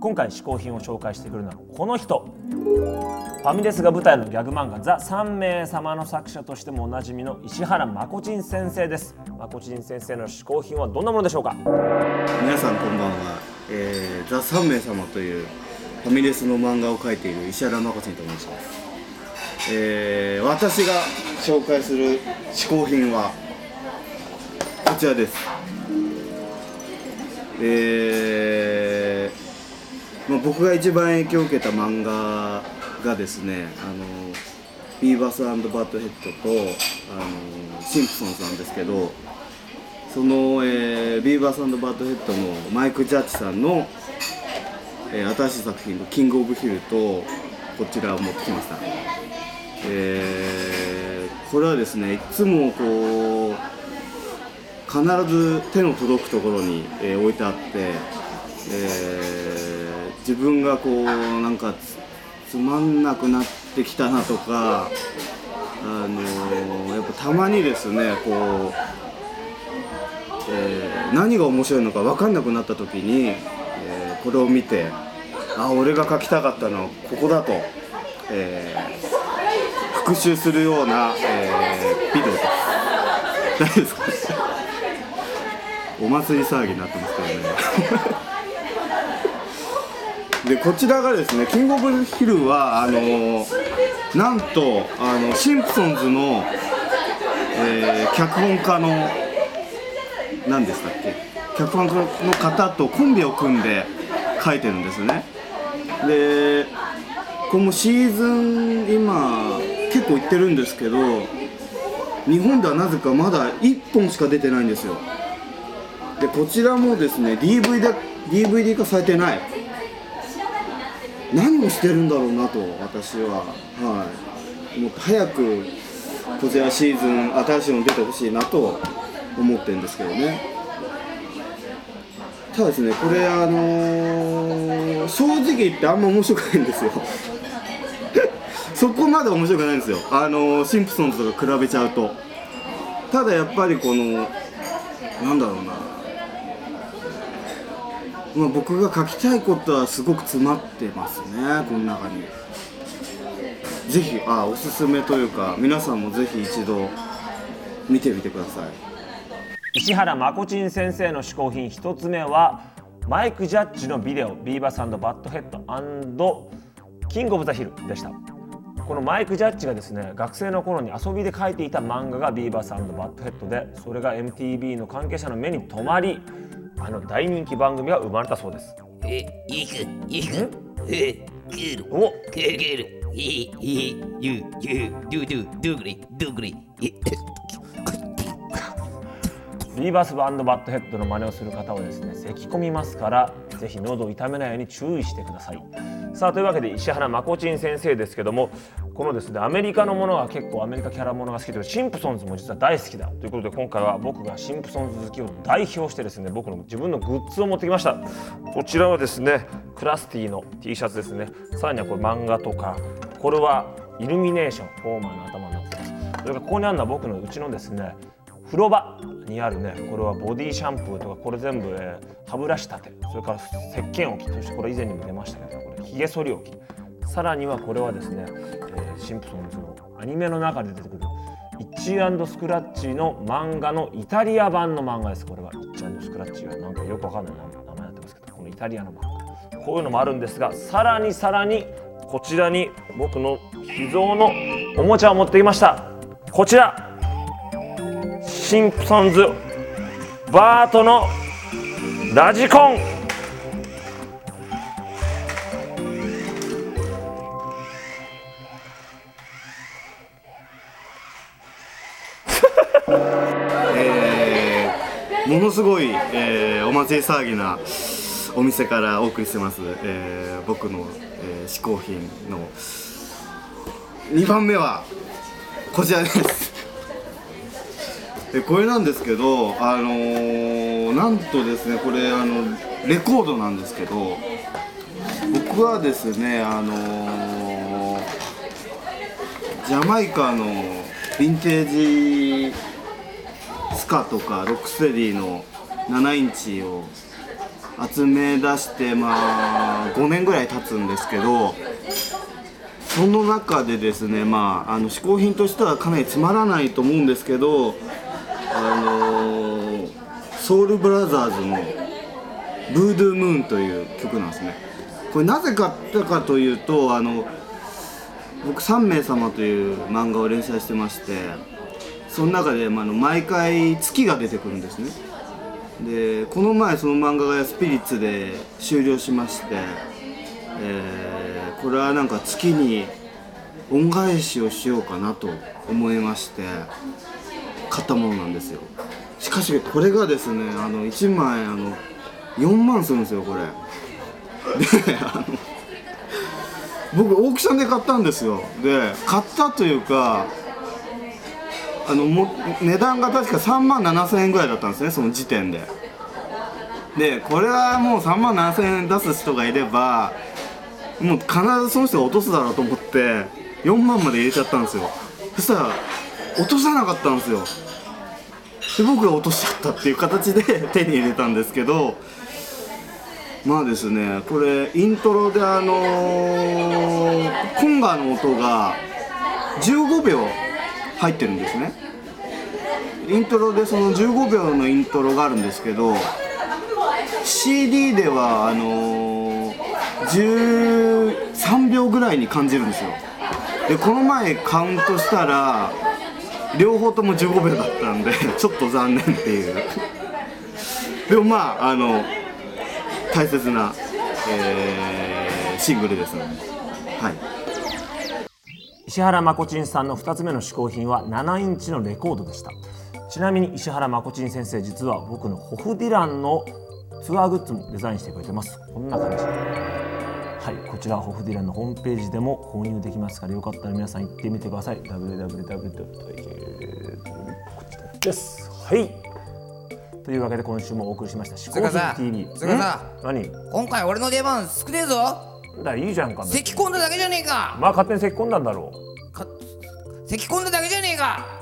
今回嗜好品を紹介してくるのはこの人。ファミレスが舞台のギャグ漫画「ザ3名様」の作者としてもおなじみの石原まこちん先生です。まこちん先生の嗜好品はどんなものでしょうか？皆さんこんばんは、えー、ザ3名様というファミレスの漫画を描いている石原まこちんと申します、えー、私が紹介する嗜好品はこちらです。えーまあ、僕が一番影響を受けた漫画がですねあのビーバスバッドヘッドとあのシンプソンズなんですけどその、えー、ビーバースバッドヘッドのマイク・ジャッジさんの、えー、新しい作品の「キング・オブ・ヒル」とこちらを持ってきました、えー、これはですねいつもこう必ず手の届くところに、えー、置いてあって、えー、自分がこうなんかつまんなくなってきたなとかあの、やっぱたまにですねこう、えー、何が面白いのか分かんなくなった時に、えー、これを見てあ俺が描きたかったのはここだと、えー、復習するような、えー、ビデオです大丈夫ですかお祭り騒ぎになってますけどね。でこちらがですねキングオブヒルはあのなんとあのシンプソンズの、えー、脚本家の何でしたっけ？脚本家の方とコンビを組んで書いてるんですね。でこのシーズン今結構いってるんですけど日本ではなぜかまだ1本しか出てないんですよ。でこちらもですね DVD, DVD 化されてない。何をしてるんだろうなと私は。はい。もっと早くこちらシーズン新しいの出てほしいなと思ってるんですけどね。ただですねこれあのー、正直言ってあんま面白くないんですよ。そこまで面白くないんですよ。あのー、シンプソンズとか比べちゃうと。ただやっぱりこのなんだろうな。まあ、僕が書きたいことはすごく詰まってますねこの中に。ぜひあおすすめというか皆さんもぜひ一度見てみてください。石原まこちん先生の嗜好品1つ目はマイク・ジャッジのビデオ「ビーバスバッドヘッドキング・オブ・ザ・ヒル」でした。このマイク・ジャッジがですね学生の頃に遊びで描いていた漫画が「ビーバスバッドヘッドでそれが MTV の関係者の目に留まりあの大人気番組が生まれたそうです。え、いく、いく、え、くる、お、くるくる、い、い、ゆ、ゆ、ど、ど、どぐり、どぐり、え、ビーバスバンドバッドヘッドの真似をする方はですね咳き込みますからぜひ喉を痛めないように注意してくださいさあというわけで石原まこちん先生ですけどもこのですねアメリカのものは結構アメリカキャラものが好きでシンプソンズも実は大好きだということで今回は僕がシンプソンズ好きを代表してですね僕の自分のグッズを持ってきました。こちらはですねクラスティの T シャツですね。さらにはこれ漫画とかこれはイルミネーションフォーマーの頭になってますそれからここにあるのは僕のうちのですね風呂場にあるねこれはボディシャンプーとかこれ全部、えー、歯ブラシ立てそれから石鹸置きそしてこれ以前にも出ましたけど。ひげ剃り置き。さらにはこれはですね、えー、シンプソンズのアニメの中で出てくるイッチスクラッチの漫画のイタリア版の漫画です。これはイッチスクラッチはなんかよくわかんない名前になってますけどこのイタリアの漫画。こういうのもあるんですがさらにさらにこちらに僕の秘蔵のおもちゃを持ってきました。こちら。シンプソンズバートのラジコン。えー、ものすごい、えー、お祭り騒ぎなお店からお送りしてます、えー、僕の、えー、嗜好品の2番目はこちらです。でこれなんですけどあのーなんとですねこれあのレコードなんですけど僕はですねあのージャマイカのヴィンテージスカとかロックステディの7インチを集め出してまあ5年ぐらい経つんですけどその中でですねまああの嗜好品としてはかなりつまらないと思うんですけどあのソウルブラザーズの「ブードゥームーン」という曲なんですね。これなぜ買ったかというとあの僕「3名様」という漫画を連載してましてその中で、まあ、あの毎回月が出てくるんですね。でこの前その漫画がスピリッツで終了しまして、えーこれはなんか月に恩返しをしようかなと思いまして買ったものなんですよ。しかしこれがですねあの1枚あの4万するんですよこれ。であの僕オークションで買ったんですよ。で買ったというかあのも値段が確か3万7千円ぐらいだったんですねその時点で。でこれはもう3万7千円出す人がいればもう必ずその人が落とすだろうと思って4万まで入れちゃったんですよ。そしたら落とさなかったんですよ。で僕が落としちゃったっていう形で 手に入れたんですけどまあですねこれイントロであのーコンガの音が15秒入ってるんですね。イントロでその15秒のイントロがあるんですけど CD ではあのー13秒ぐらいに感じるんですよ。でこの前カウントしたら両方とも15秒だったんでちょっと残念っていう。でもまああの大切な、えーシングルですので。はい。石原まこちんさんの2つ目の嗜好品は7インチのレコードでした。ちなみに石原まこちん先生実は僕のホフディランのツアーグッズもデザインしてくれてます。こんな感じ。はいこちらホフディランのホームページでも購入できますからよかったら皆さん行ってみてください。www. こちですはいというわけで今週もお送りしました「嗜好品 TV」何今回俺の出番少ねえぞだいいじゃんか。咳込んだだけじゃねえか。まあ勝手に咳込んだんだろう。か咳込んだだけじゃねえか